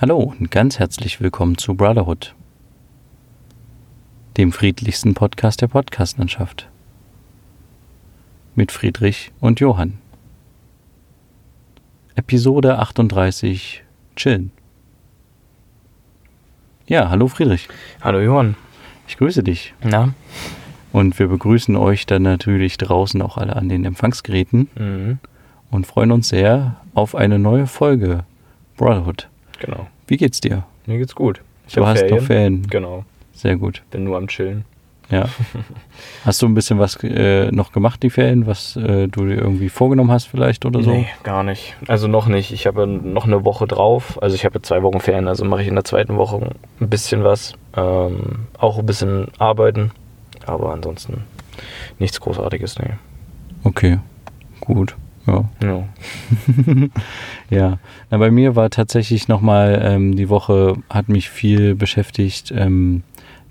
Hallo und ganz herzlich willkommen zu Brotherhood, dem friedlichsten Podcast der Podcastlandschaft. Mit Friedrich und Johann. Episode 38 Chillen. Ja, hallo Friedrich. Hallo Johann. Ich grüße dich. Na? Und wir begrüßen euch dann natürlich draußen auch alle an den Empfangsgeräten Mhm. und freuen uns sehr auf eine neue Folge Brotherhood. Genau. Wie geht's dir? Mir geht's gut. Ich Du hast noch Ferien. Genau. Sehr gut. Bin nur am Chillen. Ja. Hast du ein bisschen was äh, noch gemacht, die Ferien, was äh, du dir irgendwie vorgenommen hast vielleicht oder so? Nee, gar nicht. Also noch nicht. Ich habe noch eine Woche drauf. Also ich habe zwei Wochen Ferien, also mache ich in der zweiten Woche ein bisschen was. Ähm, auch ein bisschen arbeiten. Aber ansonsten nichts Großartiges, nee. Okay, gut. Ja. Ja. ja. Na, bei mir war tatsächlich nochmal, ähm, die Woche hat mich viel beschäftigt, ähm,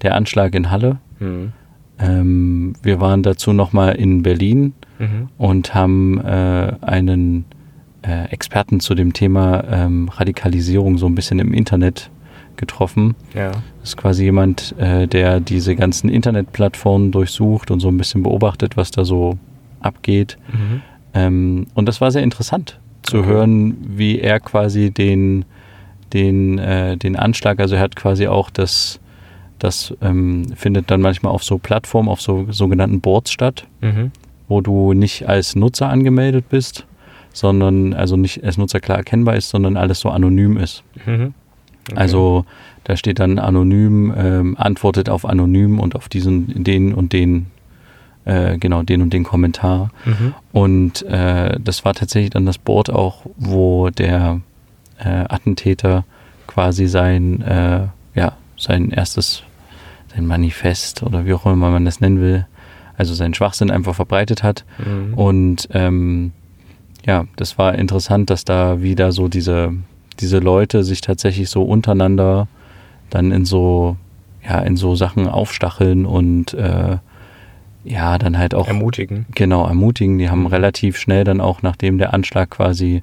der Anschlag in Halle. Mhm. Ähm, wir waren dazu nochmal in Berlin Mhm. und haben äh, einen äh, Experten zu dem Thema ähm, Radikalisierung so ein bisschen im Internet getroffen. Ja. Das ist quasi jemand, äh, der diese ganzen Internetplattformen durchsucht und so ein bisschen beobachtet, was da so abgeht. Mhm. Ähm, und das war sehr interessant zu Okay. hören, wie er quasi den, den, äh, den Anschlag, also er hat quasi auch das, das ähm, findet dann manchmal auf so Plattformen, auf so sogenannten Boards statt, Mhm. wo du nicht als Nutzer angemeldet bist, sondern also nicht als Nutzer klar erkennbar ist, sondern alles so anonym ist. Mhm. Okay. Also da steht dann anonym, ähm, antwortet auf anonym und auf diesen, den und den, äh, genau, den und den Kommentar. Mhm. Und äh, das war tatsächlich dann das Board auch, wo der äh, Attentäter quasi sein, äh, ja, sein erstes, sein Manifest oder wie auch immer man das nennen will, also seinen Schwachsinn einfach verbreitet hat. Mhm. Und ähm, ja, das war interessant, dass da wieder so diese, diese Leute sich tatsächlich so untereinander dann in so, ja, in so Sachen aufstacheln und äh, ja, dann halt auch Ermutigen. genau ermutigen. Die haben Mhm. relativ schnell dann auch, nachdem der Anschlag quasi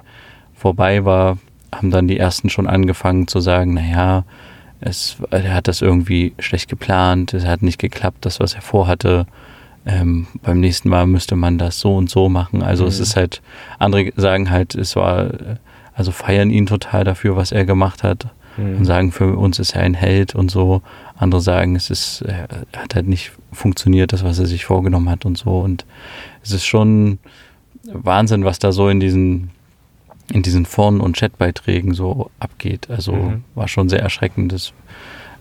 vorbei war, haben dann die ersten schon angefangen zu sagen, naja, es, er hat das irgendwie schlecht geplant, es hat nicht geklappt, das, was er vorhatte. Ähm, beim nächsten Mal müsste man das so und so machen. Also es Mhm. ist halt, andere sagen halt, es war, also feiern ihn total dafür, was er gemacht hat Mhm. und sagen, für uns ist er ein Held und so. Andere sagen, es ist, er hat halt nicht funktioniert, das, was er sich vorgenommen hat und so. Und es ist schon Wahnsinn, was da so in diesen, in diesen Foren und Chatbeiträgen so abgeht. Also Mhm. war schon sehr erschreckend. Das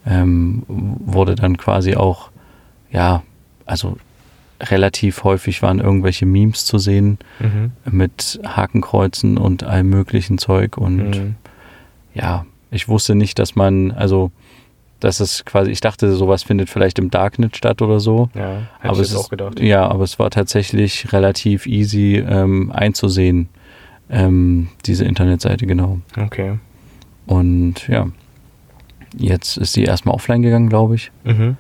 ähm, wurde dann quasi auch, ja, also relativ häufig waren irgendwelche Memes zu sehen Mhm. mit Hakenkreuzen und allem möglichen Zeug und Mhm. ja, ich wusste nicht, dass man, also, dass es quasi, ich dachte, sowas findet vielleicht im Darknet statt oder so. Ja, aber ich es auch gedacht. Ja, aber es war tatsächlich relativ easy ähm, einzusehen, ähm, diese Internetseite, genau. Okay. Und ja, jetzt ist sie erstmal offline gegangen, glaube ich. Mhm.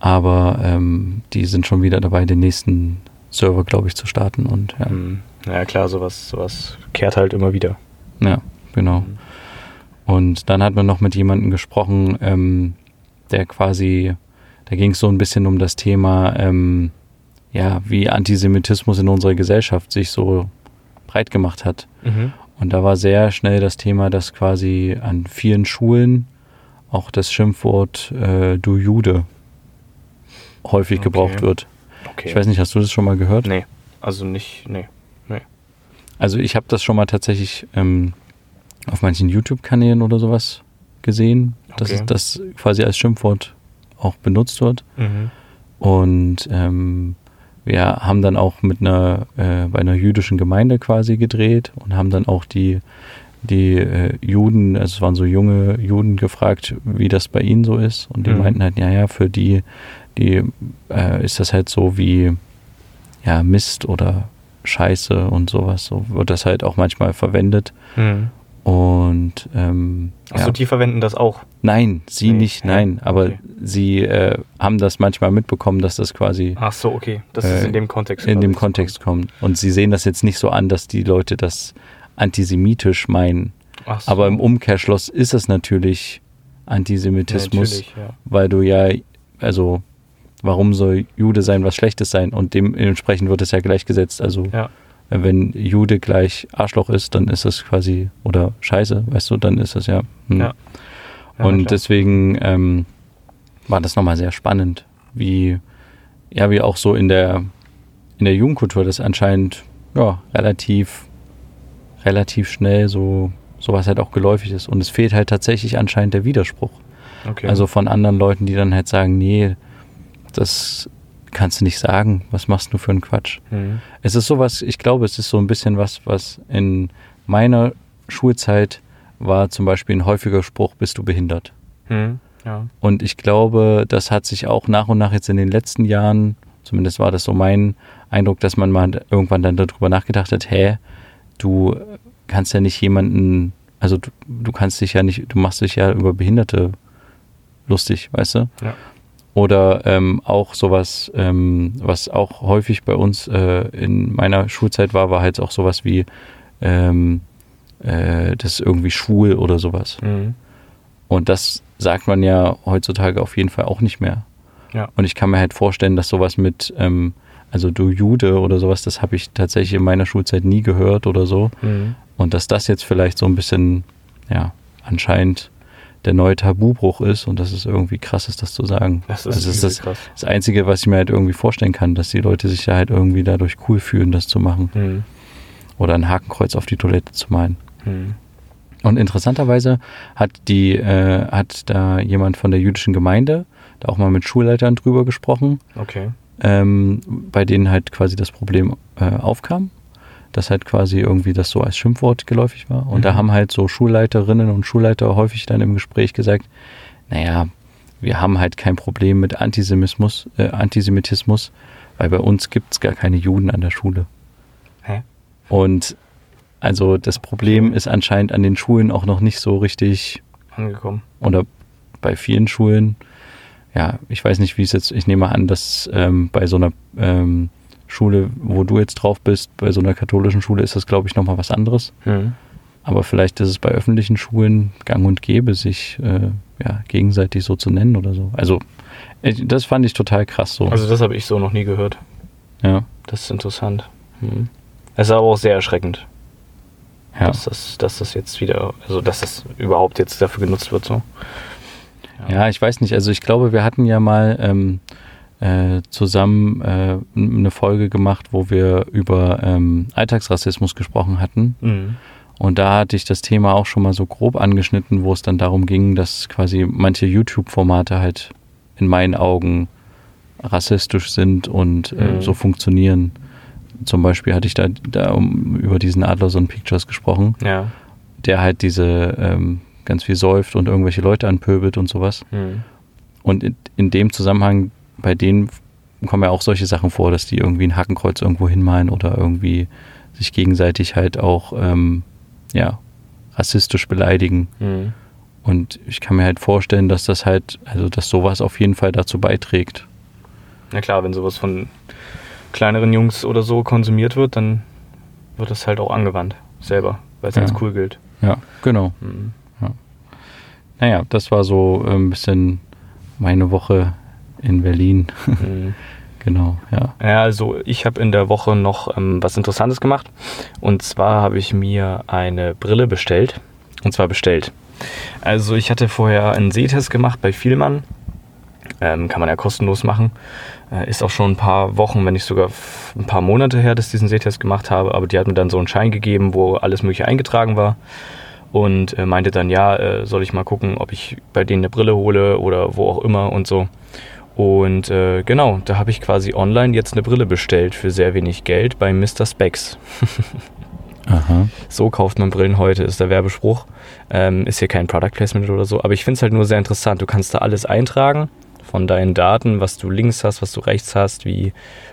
Aber ähm, die sind schon wieder dabei, den nächsten Server, glaube ich, zu starten. Und ja, Mhm. Ja klar, sowas, sowas kehrt halt immer wieder. ja genau. Mhm. Und dann hat man noch mit jemandem gesprochen, ähm, der quasi, da ging es so ein bisschen um das Thema, ähm, ja, wie Antisemitismus in unserer Gesellschaft sich so breit gemacht hat. Mhm. Und da war sehr schnell das Thema, dass quasi an vielen Schulen auch das Schimpfwort äh, du Jude häufig Okay. gebraucht wird. Okay. Ich weiß nicht, hast du das schon mal gehört? Nee, also nicht, nee. Also ich habe das schon mal tatsächlich ähm, auf manchen YouTube-Kanälen oder sowas gesehen, dass Okay. das quasi als Schimpfwort auch benutzt wird. Mhm. Und ähm, wir haben dann auch mit einer, äh, bei einer jüdischen Gemeinde quasi gedreht und haben dann auch die, die äh, Juden, also es waren so junge Juden gefragt, wie das bei ihnen so ist. Und die Mhm. meinten halt, ja, ja, für die, die äh, ist das halt so wie ja, Mist oder Scheiße und sowas. So wird das halt auch manchmal verwendet. Mhm. Und ähm, Achso, ja. die verwenden das auch. nein, sie Nee, nicht, nein. Aber Okay. sie äh, haben das manchmal mitbekommen, dass das quasi Ach so, okay. Das ist Äh, in dem Kontext. in dem Kontext kommt. Und sie sehen das jetzt nicht so an, dass die Leute das antisemitisch meinen. Ach so. Aber im Umkehrschluss ist es natürlich Antisemitismus, Natürlich, ja. weil du ja, also warum soll Jude sein, was Schlechtes sein? Und dementsprechend wird es ja gleichgesetzt. Also Ja. Wenn Jude gleich Arschloch ist, dann ist es quasi, oder Scheiße, weißt du, dann ist es ja. hm. Ja. Ja, und klar. deswegen ähm, war das nochmal sehr spannend, wie, ja, wie auch so in der, in der Jugendkultur das anscheinend, ja, relativ, relativ schnell so, sowas halt auch geläufig ist. Und es fehlt halt tatsächlich anscheinend der Widerspruch. Okay. Also von anderen Leuten, die dann halt sagen, nee, das kannst du nicht sagen, was machst du für einen Quatsch? Mhm. Es ist sowas, ich glaube, es ist so ein bisschen was, was in meiner Schulzeit war zum Beispiel ein häufiger Spruch, bist du behindert? Mhm. Ja. Und ich glaube, das hat sich auch nach und nach jetzt in den letzten Jahren, zumindest war das so mein Eindruck, dass man mal irgendwann dann darüber nachgedacht hat, hä, du kannst ja nicht jemanden, also du, du kannst dich ja nicht, du machst dich ja über Behinderte lustig, weißt du? Ja. Oder ähm, auch sowas, ähm, was auch häufig bei uns äh, in meiner Schulzeit war, war halt auch sowas wie ähm, äh, das ist irgendwie schwul oder sowas. Mhm. Und das sagt man ja heutzutage auf jeden Fall auch nicht mehr. Ja. Und ich kann mir halt vorstellen, dass sowas mit, ähm, also du Jude oder sowas, das habe ich tatsächlich in meiner Schulzeit nie gehört oder so. Mhm. Und dass das jetzt vielleicht so ein bisschen, ja, anscheinend der neue Tabubruch ist und dass es irgendwie krass ist, das zu sagen. Das ist, also das, ist das, krass. das Einzige, was ich mir halt irgendwie vorstellen kann, dass die Leute sich ja halt irgendwie dadurch cool fühlen, das zu machen. Mhm. Oder ein Hakenkreuz auf die Toilette zu malen. Mhm. Und interessanterweise hat die, äh, hat da jemand von der jüdischen Gemeinde da auch mal mit Schulleitern drüber gesprochen, Okay. ähm, bei denen halt quasi das Problem äh, aufkam, dass halt quasi irgendwie das so als Schimpfwort geläufig war. Und da Mhm. haben halt so Schulleiterinnen und Schulleiter häufig dann im Gespräch gesagt, naja, wir haben halt kein Problem mit Antisemitismus, äh, Antisemitismus, weil bei uns gibt es gar keine Juden an der Schule. Hä? Und also das Problem ist anscheinend an den Schulen auch noch nicht so richtig Angekommen. oder bei vielen Schulen. Ja, ich weiß nicht, wie es jetzt, ich nehme an, dass ähm, bei so einer ähm, Schule, wo du jetzt drauf bist, bei so einer katholischen Schule ist das, glaube ich, nochmal was anderes. Mhm. Aber vielleicht ist es bei öffentlichen Schulen gang und gäbe, sich äh, ja, gegenseitig so zu nennen oder so. Also, das fand ich total krass so. Also das habe ich so noch nie gehört. ja, Das ist interessant. Mhm. Es ist aber auch sehr erschreckend, ja. dass, das, dass das jetzt wieder, also dass das überhaupt jetzt dafür genutzt wird so. Ja, ich weiß nicht. Also ich glaube, wir hatten ja mal ähm, äh, zusammen äh, eine Folge gemacht, wo wir über ähm, Alltagsrassismus gesprochen hatten. Mhm. Und da hatte ich das Thema auch schon mal so grob angeschnitten, wo es dann darum ging, dass quasi manche YouTube-Formate halt in meinen Augen rassistisch sind und äh, Mhm. so funktionieren. Zum Beispiel hatte ich da, da um, über diesen Adlers und Pictures gesprochen, Ja. der halt diese ähm, ganz viel säuft und irgendwelche Leute anpöbelt und sowas. Mhm. Und in, in dem Zusammenhang, bei denen kommen ja auch solche Sachen vor, dass die irgendwie ein Hakenkreuz irgendwo hinmalen oder irgendwie sich gegenseitig halt auch ähm, ja, rassistisch beleidigen. Mhm. Und ich kann mir halt vorstellen, dass das halt, also dass sowas auf jeden Fall dazu beiträgt. Na klar, wenn sowas von kleineren Jungs oder so konsumiert wird, dann wird es halt auch angewandt, selber, weil es Ja. als cool gilt. Ja, genau. Mhm. Naja, das war so äh, ein bisschen meine Woche in Berlin. Mhm. genau, ja. Ja, also ich habe in der Woche noch ähm, was Interessantes gemacht. Und zwar habe ich mir eine Brille bestellt. Und zwar bestellt. Also ich hatte vorher einen Sehtest gemacht bei Vielmann. Ähm, kann man ja kostenlos machen. Äh, ist auch schon ein paar Wochen, wenn nicht sogar ein paar Monate her, dass ich diesen Sehtest gemacht habe. Aber die hat mir dann so einen Schein gegeben, wo alles Mögliche eingetragen war. Und äh, meinte dann, ja, äh, soll ich mal gucken, ob ich bei denen eine Brille hole oder wo auch immer und so. Und äh, genau, da habe ich quasi online jetzt eine Brille bestellt für sehr wenig Geld bei Mr. Specs. Aha. So kauft man Brillen heute, ist der Werbespruch. Ähm, ist hier kein Product Placement oder so, aber ich finde es halt nur sehr interessant. Du kannst da alles eintragen von deinen Daten, was du links hast, was du rechts hast, wie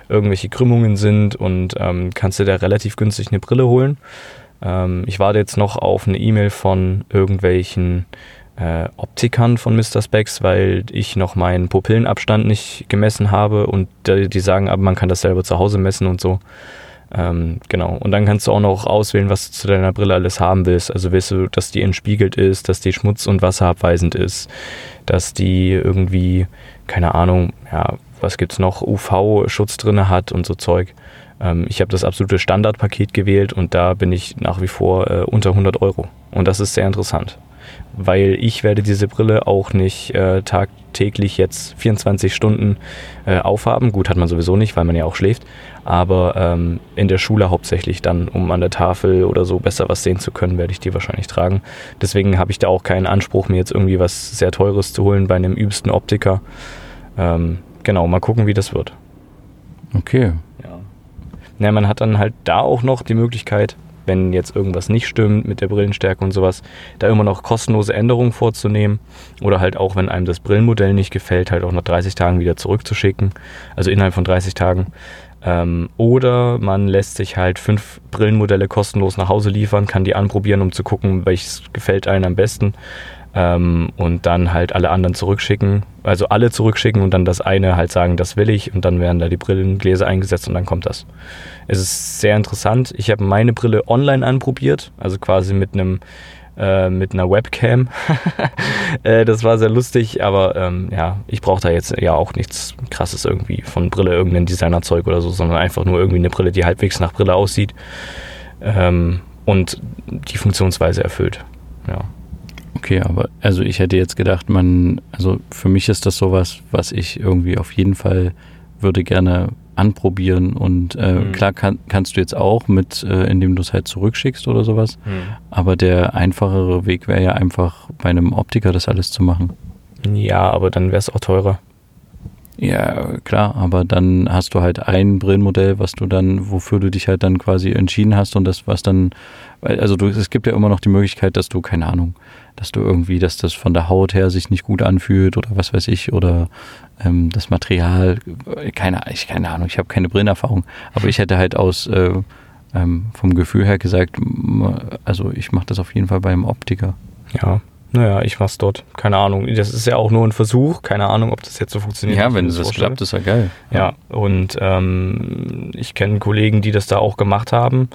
irgendwelche Krümmungen sind und ähm, kannst dir da relativ günstig eine Brille holen. Ähm, ich warte jetzt noch auf eine E-Mail von irgendwelchen äh, Optikern von Mr. Specs, weil ich noch meinen Pupillenabstand nicht gemessen habe und die, die sagen, aber man kann das selber zu Hause messen und so. Ähm, genau. Und dann kannst du auch noch auswählen, was du zu deiner Brille alles haben willst. Also willst du, dass die entspiegelt ist, dass die schmutz- und wasserabweisend ist, dass die irgendwie, keine Ahnung, ja, was gibt's noch, UV-Schutz drin hat und so Zeug. Ähm, ich habe das absolute Standardpaket gewählt und da bin ich nach wie vor äh, unter 100 Euro. Und das ist sehr interessant weil ich werde diese Brille auch nicht äh, tagtäglich jetzt 24 Stunden äh, aufhaben. Gut, hat man sowieso nicht, weil man ja auch schläft, aber ähm, in der Schule hauptsächlich dann, um an der Tafel oder so besser was sehen zu können, werde ich die wahrscheinlich tragen. Deswegen habe ich da auch keinen Anspruch, mir jetzt irgendwie was sehr Teures zu holen bei einem übsten Optiker. Ähm, genau, mal gucken, wie das wird. Okay. Ja. ja, man hat dann halt da auch noch die Möglichkeit, wenn jetzt irgendwas nicht stimmt mit der Brillenstärke und sowas, da immer noch kostenlose Änderungen vorzunehmen. Oder halt auch, wenn einem das Brillenmodell nicht gefällt, halt auch nach 30 Tagen wieder zurückzuschicken, also innerhalb von 30 Tagen. Ähm, oder man lässt sich halt fünf Brillenmodelle kostenlos nach Hause liefern, kann die anprobieren, um zu gucken, welches gefällt einem am besten ähm, und dann halt alle anderen zurückschicken, also alle zurückschicken und dann das eine halt sagen, das will ich und dann werden da die Brillengläser eingesetzt und dann kommt das. Es ist sehr interessant. Ich habe meine Brille online anprobiert, also quasi mit einem äh, mit einer Webcam. äh, das war sehr lustig, aber ähm, ja, ich brauche da jetzt ja auch nichts krasses irgendwie von Brille, irgendein Designerzeug oder so, sondern einfach nur irgendwie eine Brille, die halbwegs nach Brille aussieht ähm, und die Funktionsweise erfüllt. Ja. Okay, aber also ich hätte jetzt gedacht, man, also für mich ist das sowas, was ich irgendwie auf jeden Fall würde gerne anprobieren und äh, mhm. klar kann, kannst du jetzt auch mit, äh, indem du es halt zurückschickst oder sowas, mhm. aber der einfachere Weg wäre ja einfach bei einem Optiker das alles zu machen. Ja, aber dann wäre es auch teurer. Ja, klar, aber dann hast du halt ein Brillenmodell, was du dann, wofür du dich halt dann quasi entschieden hast und das, was dann, also du, es gibt ja immer noch die Möglichkeit, dass du, keine Ahnung, dass du irgendwie, dass das von der Haut her sich nicht gut anfühlt oder was weiß ich, oder ähm, das Material, keine, ich, keine Ahnung, ich habe keine Brillenerfahrung, aber ich hätte halt aus äh, ähm, vom Gefühl her gesagt, also ich mache das auf jeden Fall beim Optiker. Ja, naja, ich mach's dort. Keine Ahnung. Das ist ja auch nur ein Versuch. Keine Ahnung, ob das jetzt so funktioniert. Ja, wenn das, das klappt, ist ja geil. Ja, und ähm, ich kenne Kollegen, die das da auch gemacht haben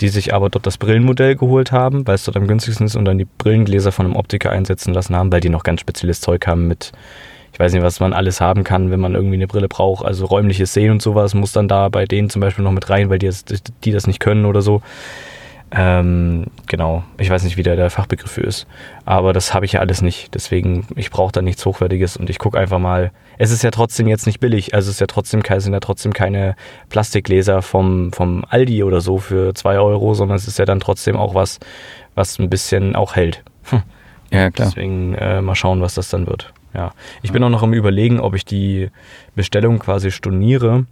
die sich aber dort das Brillenmodell geholt haben, weil es dort am günstigsten ist und dann die Brillengläser von einem Optiker einsetzen lassen haben, weil die noch ganz spezielles Zeug haben mit, ich weiß nicht, was man alles haben kann, wenn man irgendwie eine Brille braucht. Also räumliches Sehen und sowas muss dann da bei denen zum Beispiel noch mit rein, weil die das, die das nicht können oder so. Ähm, genau, ich weiß nicht, wie der, der Fachbegriff für ist. Aber das habe ich ja alles nicht. Deswegen, ich brauche da nichts Hochwertiges und ich gucke einfach mal. Es ist ja trotzdem jetzt nicht billig. Also es ist ja trotzdem, sind ja trotzdem keine Plastikgläser vom, vom Aldi oder so für zwei Euro, sondern es ist ja dann trotzdem auch was, was ein bisschen auch hält. Hm. Ja, klar. Deswegen äh, mal schauen, was das dann wird. Ja. Ich bin auch noch am überlegen, ob ich die Bestellung quasi storniere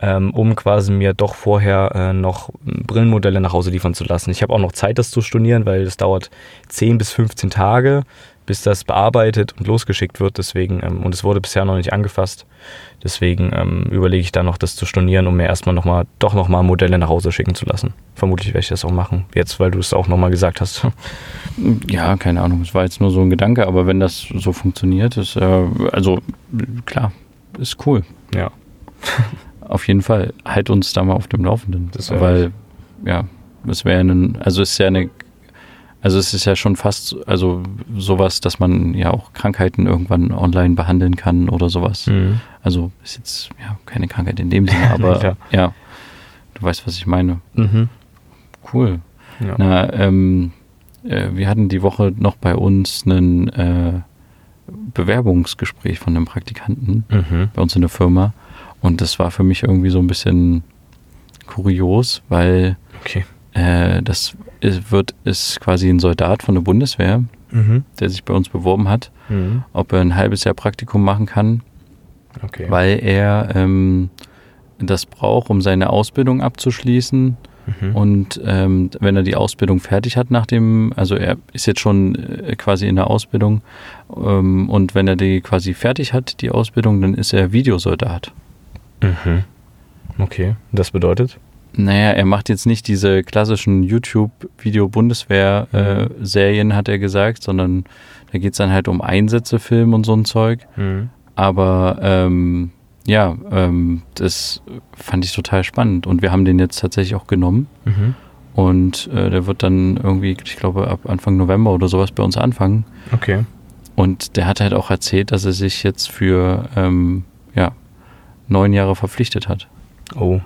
ähm, um quasi mir doch vorher äh, noch Brillenmodelle nach Hause liefern zu lassen. Ich habe auch noch Zeit, das zu stornieren, weil es dauert 10 bis 15 Tage, bis das bearbeitet und losgeschickt wird. Deswegen, ähm, und es wurde bisher noch nicht angefasst. Deswegen ähm, überlege ich da noch, das zu stornieren, um mir erstmal noch mal, doch nochmal Modelle nach Hause schicken zu lassen. Vermutlich werde ich das auch machen, jetzt, weil du es auch nochmal gesagt hast. Ja, keine Ahnung, es war jetzt nur so ein Gedanke, aber wenn das so funktioniert, ist, äh, also klar, ist cool. Ja. auf jeden Fall. Halt uns da mal auf dem Laufenden. Weil, ja, es wäre ein, also es ist ja eine, also es ist ja schon fast, also sowas, dass man ja auch Krankheiten irgendwann online behandeln kann oder sowas. Mhm. Also ist jetzt ja keine Krankheit in dem Sinne, aber ja. du weißt, was ich meine. Mhm. Cool. Ja. Na, ähm, äh, wir hatten die Woche noch bei uns einen äh, Bewerbungsgespräch von einem Praktikanten mhm. bei uns in der Firma. Und das war für mich irgendwie so ein bisschen kurios, weil okay. äh, das ist, wird, ist quasi ein Soldat von der Bundeswehr, mhm. der sich bei uns beworben hat, mhm. ob er ein halbes Jahr Praktikum machen kann, okay. weil er ähm, das braucht, um seine Ausbildung abzuschließen. Mhm. Und ähm, wenn er die Ausbildung fertig hat nach dem, also er ist jetzt schon äh, quasi in der Ausbildung ähm, und wenn er die quasi fertig hat, die Ausbildung, dann ist er Videosoldat. Mhm. Okay, das bedeutet? Naja, er macht jetzt nicht diese klassischen YouTube-Video-Bundeswehr-Serien, mhm. hat er gesagt, sondern da geht es dann halt um Einsätze, Film und so ein Zeug. Mhm. Aber ähm, ja, ähm, das fand ich total spannend. Und wir haben den jetzt tatsächlich auch genommen. Mhm. Und äh, der wird dann irgendwie, ich glaube, ab Anfang November oder sowas bei uns anfangen. Okay. Und der hat halt auch erzählt, dass er sich jetzt für ähm, ja, neun Jahre verpflichtet hat. Oh,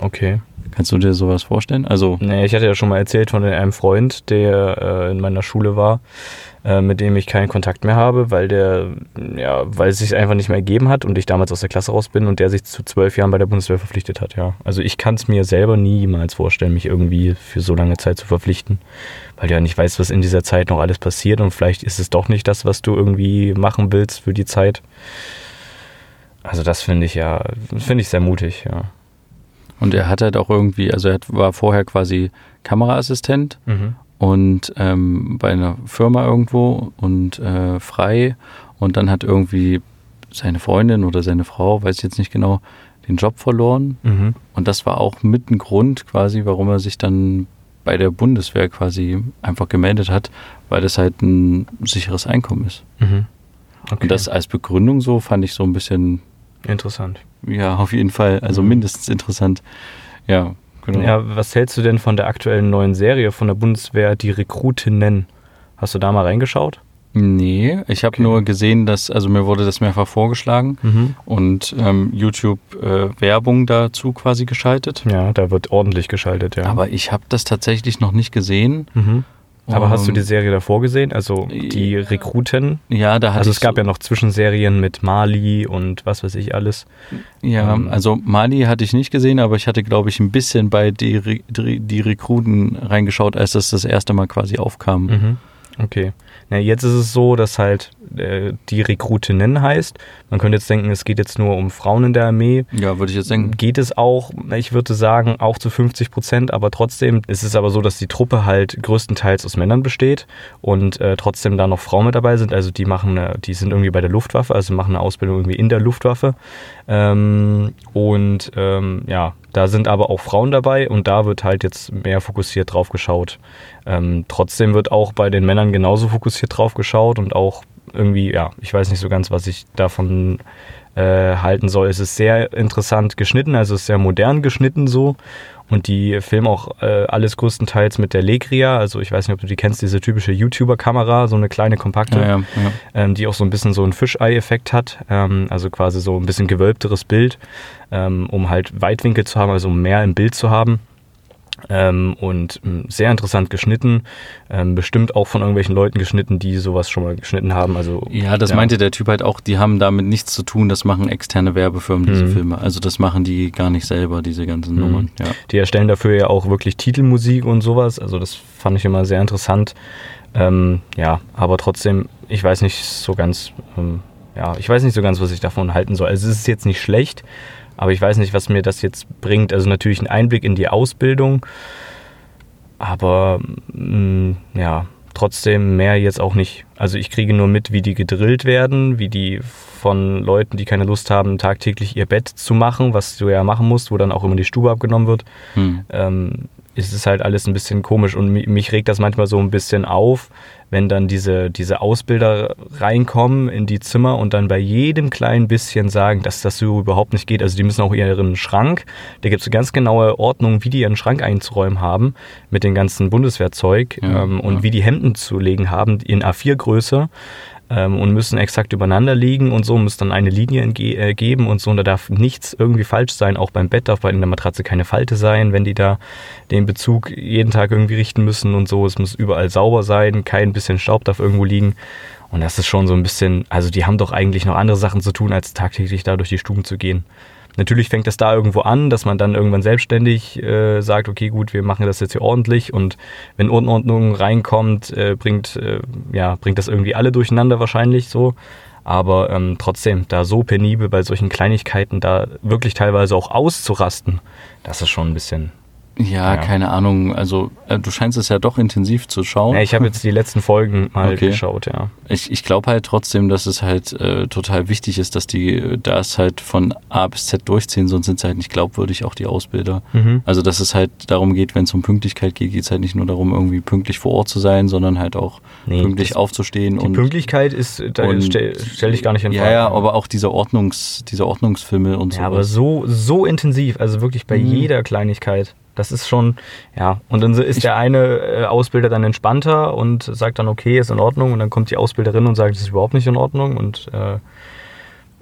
okay. Kannst du dir sowas vorstellen? Also, Nee, ich hatte ja schon mal erzählt von einem Freund, der äh, in meiner Schule war, äh, mit dem ich keinen Kontakt mehr habe, weil der, ja, weil es sich einfach nicht mehr ergeben hat und ich damals aus der Klasse raus bin und der sich zu zwölf Jahren bei der Bundeswehr verpflichtet hat, ja. Also ich kann es mir selber niemals vorstellen, mich irgendwie für so lange Zeit zu verpflichten, weil du ja nicht weißt, was in dieser Zeit noch alles passiert und vielleicht ist es doch nicht das, was du irgendwie machen willst für die Zeit. Also das finde ich ja, finde ich sehr mutig, ja. und er hat halt auch irgendwie, also er hat, war vorher quasi Kameraassistent Mhm. und ähm, bei einer Firma irgendwo und äh, frei und dann hat irgendwie seine Freundin oder seine Frau, weiß ich jetzt nicht genau, den Job verloren Mhm. und das war auch mit ein Grund quasi, warum er sich dann bei der Bundeswehr quasi einfach gemeldet hat, weil das halt ein sicheres Einkommen ist. Mhm. Okay. Und das als Begründung so fand ich so ein bisschen, Interessant. ja, auf jeden Fall, also Mhm. mindestens interessant. Ja, genau. Ja, was hältst du denn von der aktuellen neuen Serie von der Bundeswehr, die Rekrutinnen? Hast du da mal reingeschaut? Nee, ich habe Okay. nur gesehen, dass, also mir wurde das mehrfach vorgeschlagen Mhm. und ähm, YouTube äh, Werbung dazu quasi geschaltet. Ja, da wird ordentlich geschaltet, ja. Aber ich habe das tatsächlich noch nicht gesehen. mhm. Aber hast du Ähm, die Serie davor gesehen? Also die. Rekruten? Ja, da hatte Also es gab so, ja noch Zwischenserien mit Mali und was weiß ich alles. ja, ähm, also Mali hatte ich nicht gesehen, aber ich hatte, glaube ich, ein bisschen bei die, die, die Rekruten reingeschaut, als das das erste Mal quasi aufkam. Mhm. Okay. Na, jetzt ist es so, dass halt äh, die Rekrutinnen heißt. Man könnte jetzt denken, es geht jetzt nur um Frauen in der Armee. Ja, würde ich jetzt denken. Geht es auch, ich würde sagen, auch zu 50 Prozent, aber trotzdem ist es aber so, dass die Truppe halt größtenteils aus Männern besteht und äh, trotzdem da noch Frauen mit dabei sind. Also die machen, eine, die sind irgendwie bei der Luftwaffe, also machen eine Ausbildung irgendwie in der Luftwaffe. Ähm, und ähm, ja, da sind aber auch Frauen dabei und da wird halt jetzt mehr fokussiert drauf geschaut. Ähm, trotzdem wird auch bei den Männern genauso fokussiert drauf geschaut und auch irgendwie, ja, ich weiß nicht so ganz, was ich davon äh, halten soll. Es ist sehr interessant geschnitten, also es ist sehr modern geschnitten so. Und die filmen auch äh, alles größtenteils mit der Legria. Also ich weiß nicht, ob du die kennst, diese typische YouTuber-Kamera, so eine kleine kompakte, Ja, ja, ja. ähm, die auch so ein bisschen so einen Fischei-Effekt hat. Ähm, also quasi so ein bisschen gewölbteres Bild, ähm, um halt Weitwinkel zu haben, also um mehr im Bild zu haben. Ähm, und ähm, sehr interessant geschnitten. Ähm, bestimmt auch von irgendwelchen Leuten geschnitten, die sowas schon mal geschnitten haben. Also Ja, das Ja. meinte der Typ halt auch, die haben damit nichts zu tun, das machen externe Werbefirmen, diese Mhm. Filme. Also das machen die gar nicht selber, diese ganzen Mhm. Nummern. Ja. Die erstellen dafür ja auch wirklich Titelmusik und sowas. Also das fand ich immer sehr interessant. Ähm, ja, aber trotzdem, ich weiß nicht so ganz, ähm, ja, ich weiß nicht so ganz, was ich davon halten soll. Also es ist jetzt nicht schlecht, aber ich weiß nicht, was mir das jetzt bringt. Also natürlich ein Einblick in die Ausbildung, aber mh, ja, trotzdem mehr jetzt auch nicht. Also ich kriege nur mit, wie die gedrillt werden, wie die von Leuten, die keine Lust haben, tagtäglich ihr Bett zu machen, was du ja machen musst, wo dann auch immer die Stube abgenommen wird Hm. ähm, ist es halt alles ein bisschen komisch und mi- mich regt das manchmal so ein bisschen auf, wenn dann diese, diese Ausbilder reinkommen in die Zimmer und dann bei jedem kleinen bisschen sagen, dass das so überhaupt nicht geht. Also die müssen auch ihren Schrank, da gibt es eine ganz genaue Ordnung, wie die ihren Schrank einzuräumen haben mit dem ganzen Bundeswehrzeug Ja, ähm, und ja. wie die Hemden zu legen haben in A4-Größe ähm, und müssen exakt übereinander liegen und so, muss dann eine Linie äh, geben und so. Und da darf nichts irgendwie falsch sein. Auch beim Bett darf bei in der Matratze keine Falte sein, wenn die da den Bezug jeden Tag irgendwie richten müssen und so. Es muss überall sauber sein, kein bisschen Staub darf irgendwo liegen. Und das ist schon so ein bisschen, also die haben doch eigentlich noch andere Sachen zu tun, als tagtäglich da durch die Stuben zu gehen. Natürlich fängt das da irgendwo an, dass man dann irgendwann selbstständig äh, sagt, okay, gut, wir machen das jetzt hier ordentlich und wenn Unordnung reinkommt, äh, bringt, äh, ja, bringt das irgendwie alle durcheinander wahrscheinlich so. Aber ähm, trotzdem, da so penibel bei solchen Kleinigkeiten da wirklich teilweise auch auszurasten, das ist schon ein bisschen, Ja, Ja. keine Ahnung. Also äh, du scheinst es ja doch intensiv zu schauen. Ja, ich habe jetzt die letzten Folgen mal Okay. geschaut, ja. Ich, ich glaube halt trotzdem, dass es halt äh, total wichtig ist, dass die äh, das halt von A bis Z durchziehen, sonst sind sie halt nicht glaubwürdig, auch die Ausbilder. Mhm. Also dass es halt darum geht, wenn es um Pünktlichkeit geht, geht es halt nicht nur darum, irgendwie pünktlich vor Ort zu sein, sondern halt auch Nee, pünktlich aufzustehen Die und Pünktlichkeit ist, da und- stell, dich gar nicht in ja, Frage. ja, aber auch diese Ordnungs, diese Ordnungsfilme und so. Ja, aber so, so intensiv, also wirklich bei Mhm. jeder Kleinigkeit. Das ist schon, ja. Und dann ist der eine äh, Ausbilder dann entspannter und sagt dann, okay, ist in Ordnung. Und dann kommt die Ausbilderin und sagt, das ist überhaupt nicht in Ordnung. Und äh,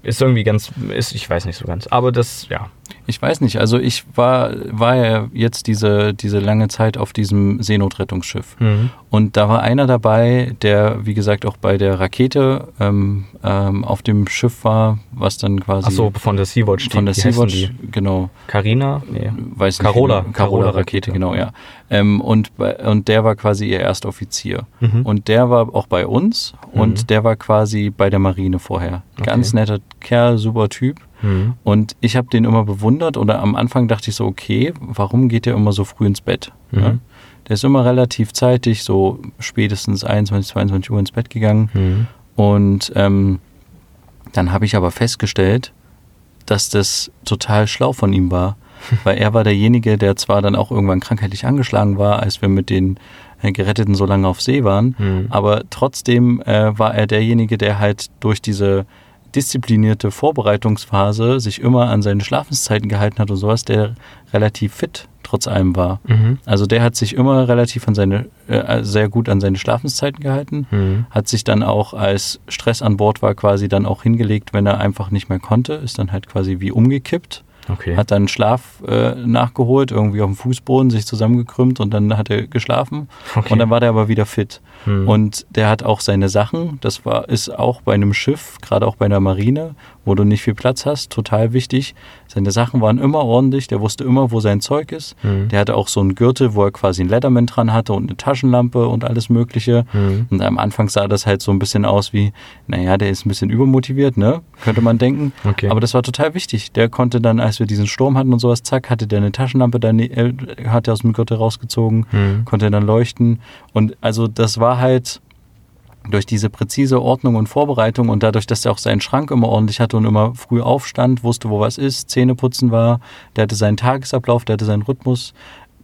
ist irgendwie ganz, ist, ich weiß nicht so ganz. Aber das, ja. Ich weiß nicht, also ich war, war ja jetzt diese, diese lange Zeit auf diesem Seenotrettungsschiff. Mhm. Und da war einer dabei, der, wie gesagt, auch bei der Rakete ähm, ähm, auf dem Schiff war, was dann quasi Achso, von der Sea-Watch. von der Sea-Watch, genau, Carina? Nee. weiß nicht. Carola. wie- Carola Carola-Rakete, Rakete. genau, ja. Ähm, und, bei- und der war quasi ihr Erstoffizier. Mhm. Und der war auch bei uns und Mhm. der war quasi bei der Marine vorher. Ganz Okay. netter Kerl, super Typ. Mhm. Und ich habe den immer bewundert oder am Anfang dachte ich so, okay, warum geht der immer so früh ins Bett? Mhm. Ja? Der ist immer relativ zeitig, so spätestens 21, 22 Uhr ins Bett gegangen. Mhm. Und ähm, dann habe ich aber festgestellt, dass das total schlau von ihm war. Weil er war derjenige, der zwar dann auch irgendwann krankheitlich angeschlagen war, als wir mit den äh, Geretteten so lange auf See waren, Mhm. aber trotzdem äh, war er derjenige, der halt durch diese disziplinierte Vorbereitungsphase sich immer an seine Schlafenszeiten gehalten hat und sowas, der relativ fit trotz allem war. Mhm. Also der hat sich immer relativ an seine, äh, sehr gut an seine Schlafenszeiten gehalten, Mhm. hat sich dann auch, als Stress an Bord war, quasi dann auch hingelegt, wenn er einfach nicht mehr konnte, ist dann halt quasi wie umgekippt, Okay. hat dann Schlaf äh, nachgeholt, irgendwie auf dem Fußboden sich zusammengekrümmt und dann hat er geschlafen Okay. und dann war der aber wieder fit. Mhm. Und der hat auch seine Sachen, das war, ist auch bei einem Schiff, gerade auch bei einer Marine, wo du nicht viel Platz hast, total wichtig. Seine Sachen waren immer ordentlich, der wusste immer, wo sein Zeug ist. Mhm. Der hatte auch so einen Gürtel, wo er quasi ein Letterman dran hatte und eine Taschenlampe und alles Mögliche. Mhm. Und am Anfang sah das halt so ein bisschen aus wie, naja, der ist ein bisschen übermotiviert, ne? Könnte man denken. Okay. Aber das war total wichtig. Der konnte dann, als wir diesen Sturm hatten und sowas, zack, hatte der eine Taschenlampe, dann äh, hat er aus dem Gürtel rausgezogen, Mhm. konnte dann leuchten. Und also das war halt durch diese präzise Ordnung und Vorbereitung und dadurch, dass er auch seinen Schrank immer ordentlich hatte und immer früh aufstand, wusste, wo was ist, Zähne putzen war, der hatte seinen Tagesablauf, der hatte seinen Rhythmus.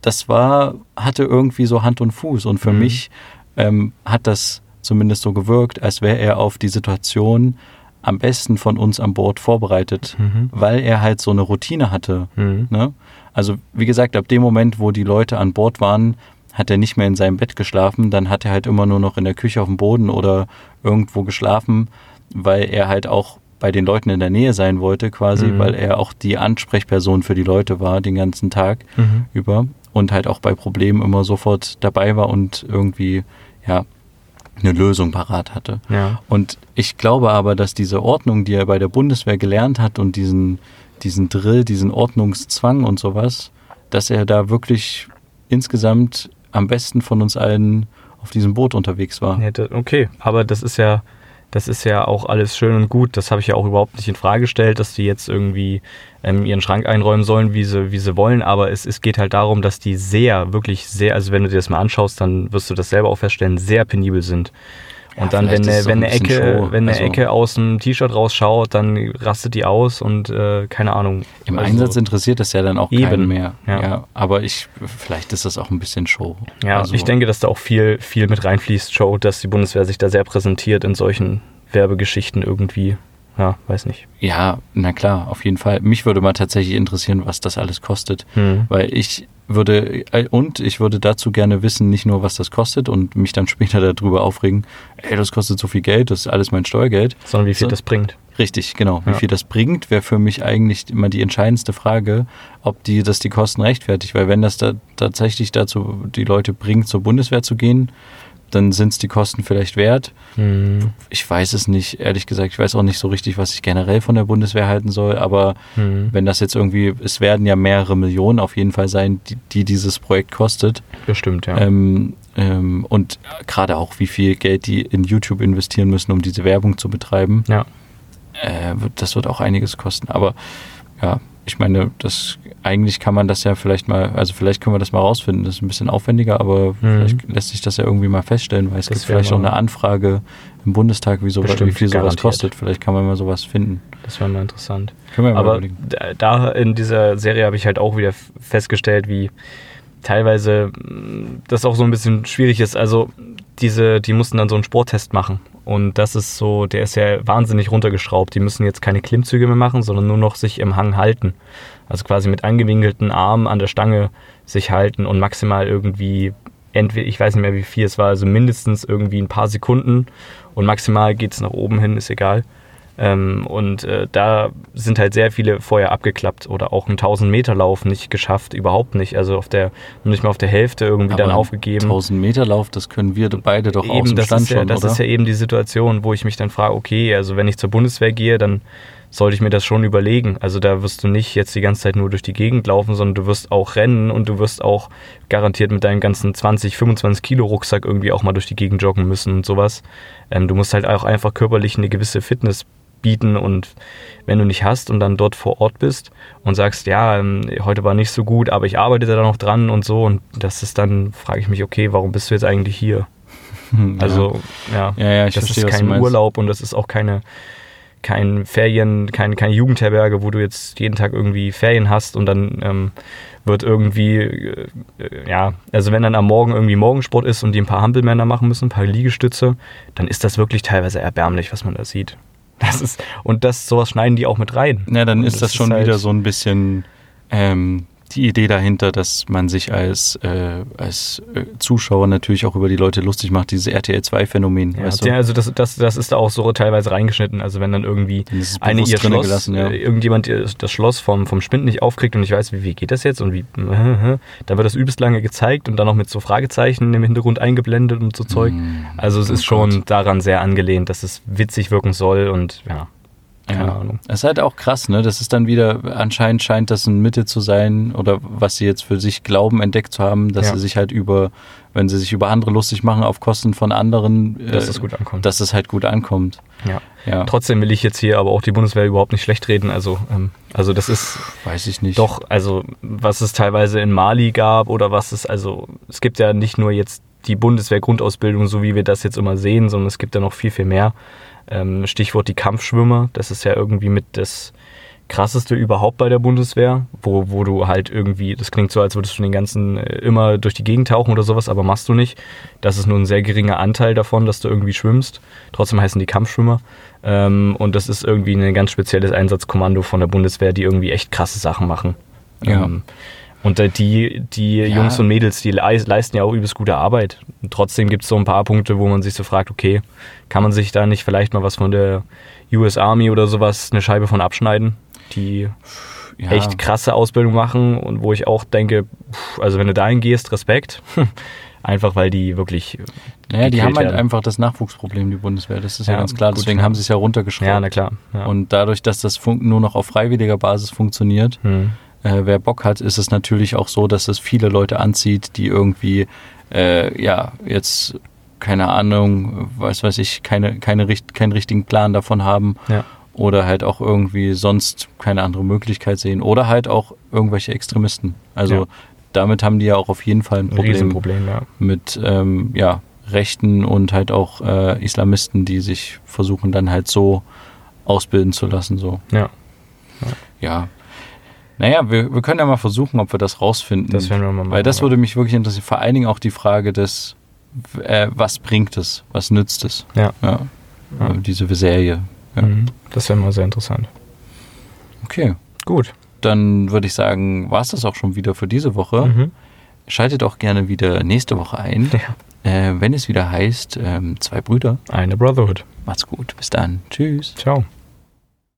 Das war, hatte irgendwie so Hand und Fuß. Und für Mhm. mich ähm, hat das zumindest so gewirkt, als wäre er auf die Situation am besten von uns an Bord vorbereitet, Mhm. weil er halt so eine Routine hatte. Mhm. Ne? Also wie gesagt, ab dem Moment, wo die Leute an Bord waren, hat er nicht mehr in seinem Bett geschlafen, dann hat er halt immer nur noch in der Küche auf dem Boden oder irgendwo geschlafen, weil er halt auch bei den Leuten in der Nähe sein wollte quasi, Mhm. weil er auch die Ansprechperson für die Leute war den ganzen Tag Mhm. über und halt auch bei Problemen immer sofort dabei war und irgendwie ja eine Lösung parat hatte. Ja. Und ich glaube aber, dass diese Ordnung, die er bei der Bundeswehr gelernt hat und diesen, diesen Drill, diesen Ordnungszwang und sowas, dass er da wirklich insgesamt am besten von uns allen auf diesem Boot unterwegs war. Ja, da- okay, aber das ist ja, das ist ja auch alles schön und gut. Das habe ich ja auch überhaupt nicht in Frage gestellt, dass die jetzt irgendwie ähm, ihren Schrank einräumen sollen, wie sie, wie sie wollen. Aber es, es geht halt darum, dass die sehr, wirklich sehr, also wenn du dir das mal anschaust, dann wirst du das selber auch feststellen, sehr penibel sind. Und Ja, dann, wenn, auch wenn ein eine Ecke, Show. wenn eine Also- Ecke aus dem T-Shirt rausschaut, dann rastet die aus und äh, keine Ahnung. Im Also- Einsatz interessiert das ja dann auch Eben, keinen mehr. ja. aber ich, vielleicht ist das auch ein bisschen Show. Ja, Also- ich denke, dass da auch viel, viel mit reinfließt, Show, dass die Bundeswehr sich da sehr präsentiert in solchen Werbegeschichten irgendwie. Ja, weiß nicht. Ja, na klar, auf jeden Fall. Mich würde mal tatsächlich interessieren, was das alles kostet. Hm. Weil ich würde, äh, und ich würde dazu gerne wissen, nicht nur, was das kostet und mich dann später darüber aufregen, ey, das kostet so viel Geld, das ist alles mein Steuergeld. Sondern wie viel So. das bringt. Richtig, genau. Wie Ja. viel das bringt, wäre für mich eigentlich immer die entscheidendste Frage, ob die, das die Kosten rechtfertigt. Weil wenn das da tatsächlich dazu die Leute bringt, zur Bundeswehr zu gehen, dann sind es die Kosten vielleicht wert. Hm. Ich weiß es nicht, ehrlich gesagt. Ich weiß auch nicht so richtig, was ich generell von der Bundeswehr halten soll. Aber Hm. wenn das jetzt irgendwie, es werden ja mehrere Millionen auf jeden Fall sein, die, die dieses Projekt kostet. Bestimmt, ja. Ähm, ähm, und gerade auch, wie viel Geld die in YouTube investieren müssen, um diese Werbung zu betreiben. ja. Äh, das wird auch einiges kosten. Aber ja, ich meine, das eigentlich kann man das ja vielleicht mal, also vielleicht können wir das mal rausfinden. Das ist ein bisschen aufwendiger, aber vielleicht lässt sich das ja irgendwie mal feststellen, weil es Das gibt vielleicht auch eine Anfrage im Bundestag, wie, so, wie Bestimmt, viel sowas garantiert. kostet. Vielleicht kann man mal sowas finden. Das wäre mal interessant. Können wir mal Aber überlegen. da- in dieser Serie habe ich halt auch wieder festgestellt, wie teilweise mh, das auch so ein bisschen schwierig ist. Also diese, die mussten dann so einen Sporttest machen. Und das ist so, der ist ja wahnsinnig runtergeschraubt. Die müssen jetzt keine Klimmzüge mehr machen, sondern nur noch sich im Hang halten. Also quasi mit angewinkelten Armen an der Stange sich halten und maximal irgendwie, entweder, ich weiß nicht mehr wie viel es war, also mindestens irgendwie ein paar Sekunden und maximal geht es nach oben hin, ist egal. Ähm, und äh, da sind halt sehr viele vorher abgeklappt oder auch einen 1000 Meter Lauf nicht geschafft, überhaupt nicht. Also auf der, nicht mal auf der Hälfte irgendwie dann Aber aufgegeben. 1000 Meter Lauf, das können wir beide doch aus Eben, dem das, Stand ist ja, schon, das oder? ist ja eben die Situation, wo ich mich dann frage, okay, also wenn ich zur Bundeswehr gehe, dann sollte ich mir das schon überlegen. Also da wirst du nicht jetzt die ganze Zeit nur durch die Gegend laufen, sondern du wirst auch rennen und du wirst auch garantiert mit deinem ganzen 20, 25 Kilo Rucksack irgendwie auch mal durch die Gegend joggen müssen und sowas. Ähm, du musst halt auch einfach körperlich eine gewisse Fitness bieten und wenn du nicht hast und dann dort vor Ort bist und sagst, ja, ähm, heute war nicht so gut, aber ich arbeite da noch dran und so und das ist dann, frage ich mich, okay, warum bist du jetzt eigentlich hier? Ja. Also, ja, ja, ja, ich das verstehe, ist kein. Urlaub und das ist auch keine, kein Ferien, kein, keine Jugendherberge, wo du jetzt jeden Tag irgendwie Ferien hast und dann ähm, wird irgendwie, äh, ja, also wenn dann am Morgen irgendwie Morgensport ist und die ein paar Hampelmänner machen müssen, ein paar Liegestütze, dann ist das wirklich teilweise erbärmlich, was man da sieht. Das ist, und das, sowas schneiden die auch mit rein. Ja, dann ist das schon halt- wieder so ein bisschen ähm, die Idee dahinter, dass man sich als, äh, als äh, Zuschauer natürlich auch über die Leute lustig macht, dieses RTL-2-Phänomen, Ja, weißt du? ja, also das, das, das ist da auch so teilweise reingeschnitten. Also wenn dann irgendwie eine ihr Schloss, gelassen, ja. äh, irgendjemand ihr das Schloss vom, vom Spind nicht aufkriegt und ich weiß, wie, wie geht das jetzt und wie, dann wird das übelst lange gezeigt und dann noch mit so Fragezeichen im Hintergrund eingeblendet und so Zeug. Mm, Also es oh ist schon daran sehr angelehnt, dass es witzig wirken soll und ja, keine ja. Ahnung. Es ist halt auch krass, ne? Das ist dann wieder, anscheinend scheint das ein Mittel zu sein, oder was sie jetzt für sich glauben, entdeckt zu haben, dass Ja. sie sich halt über, wenn sie sich über andere lustig machen auf Kosten von anderen, Dass äh, es gut ankommt. dass es halt gut ankommt. ja. Ja, Trotzdem will ich jetzt hier aber auch die Bundeswehr überhaupt nicht schlecht reden. Also, ähm, also das ist weiß ich nicht. Doch, also was es teilweise in Mali gab oder was es, also es gibt ja nicht nur jetzt die Bundeswehr-Grundausbildung, so wie wir das jetzt immer sehen, sondern es gibt ja noch viel, viel mehr. Ähm, Stichwort die Kampfschwimmer, das ist ja irgendwie mit das krasseste überhaupt bei der Bundeswehr, wo, wo du halt irgendwie, das klingt so, als würdest du den ganzen äh, immer durch die Gegend tauchen oder sowas, aber machst du nicht. Das ist nur ein sehr geringer Anteil davon, dass du irgendwie schwimmst. Trotzdem heißen die Kampfschwimmer. Ähm, und das ist irgendwie ein ganz spezielles Einsatzkommando von der Bundeswehr, die irgendwie echt krasse Sachen machen. Ja. Ähm, und äh, die, die Ja. Jungs und Mädels, die leis- leisten ja auch übelst gute Arbeit. Und trotzdem gibt es so ein paar Punkte, wo man sich so fragt, okay, kann man sich da nicht vielleicht mal was von der US Army oder sowas, eine Scheibe von abschneiden, die ja. echt krasse Ausbildung machen und wo ich auch denke, also wenn du dahin gehst, Respekt. Einfach weil die wirklich. Naja, die haben halt werden. einfach das Nachwuchsproblem, die Bundeswehr. Das ist ja, Ja, ganz klar. gut, Deswegen haben sie es ja runtergeschraubt. Ja, na klar. Ja. Und dadurch, dass das nur noch auf freiwilliger Basis funktioniert, hm. Äh, wer Bock hat, ist es natürlich auch so, dass es viele Leute anzieht, die irgendwie, äh, ja, jetzt, keine Ahnung, was weiß ich, keine, keine, keinen richtigen Plan davon haben ja. oder halt auch irgendwie sonst keine andere Möglichkeit sehen oder halt auch irgendwelche Extremisten. Also Ja. damit haben die ja auch auf jeden Fall ein Problem Riesenproblem, ja. mit ja, ja, Rechten und halt auch äh, Islamisten, die sich versuchen dann halt so ausbilden zu lassen. So. Ja, Ja. Naja, wir, wir können ja mal versuchen, ob wir das rausfinden. das werden wir mal machen. Weil das würde mich wirklich interessieren. Vor allen Dingen auch die Frage des, äh, was bringt es? Was nützt es? Ja. Ja. Ja. Äh, Diese Serie. Ja. Mhm. Das wäre mal sehr interessant. Okay. Gut. Dann würde ich sagen, war es das auch schon wieder für diese Woche. Mhm. Schaltet auch gerne wieder nächste Woche ein, äh, wenn es wieder heißt, ähm, zwei Brüder. Eine Brotherhood. Macht's gut. Bis dann. Tschüss. Ciao.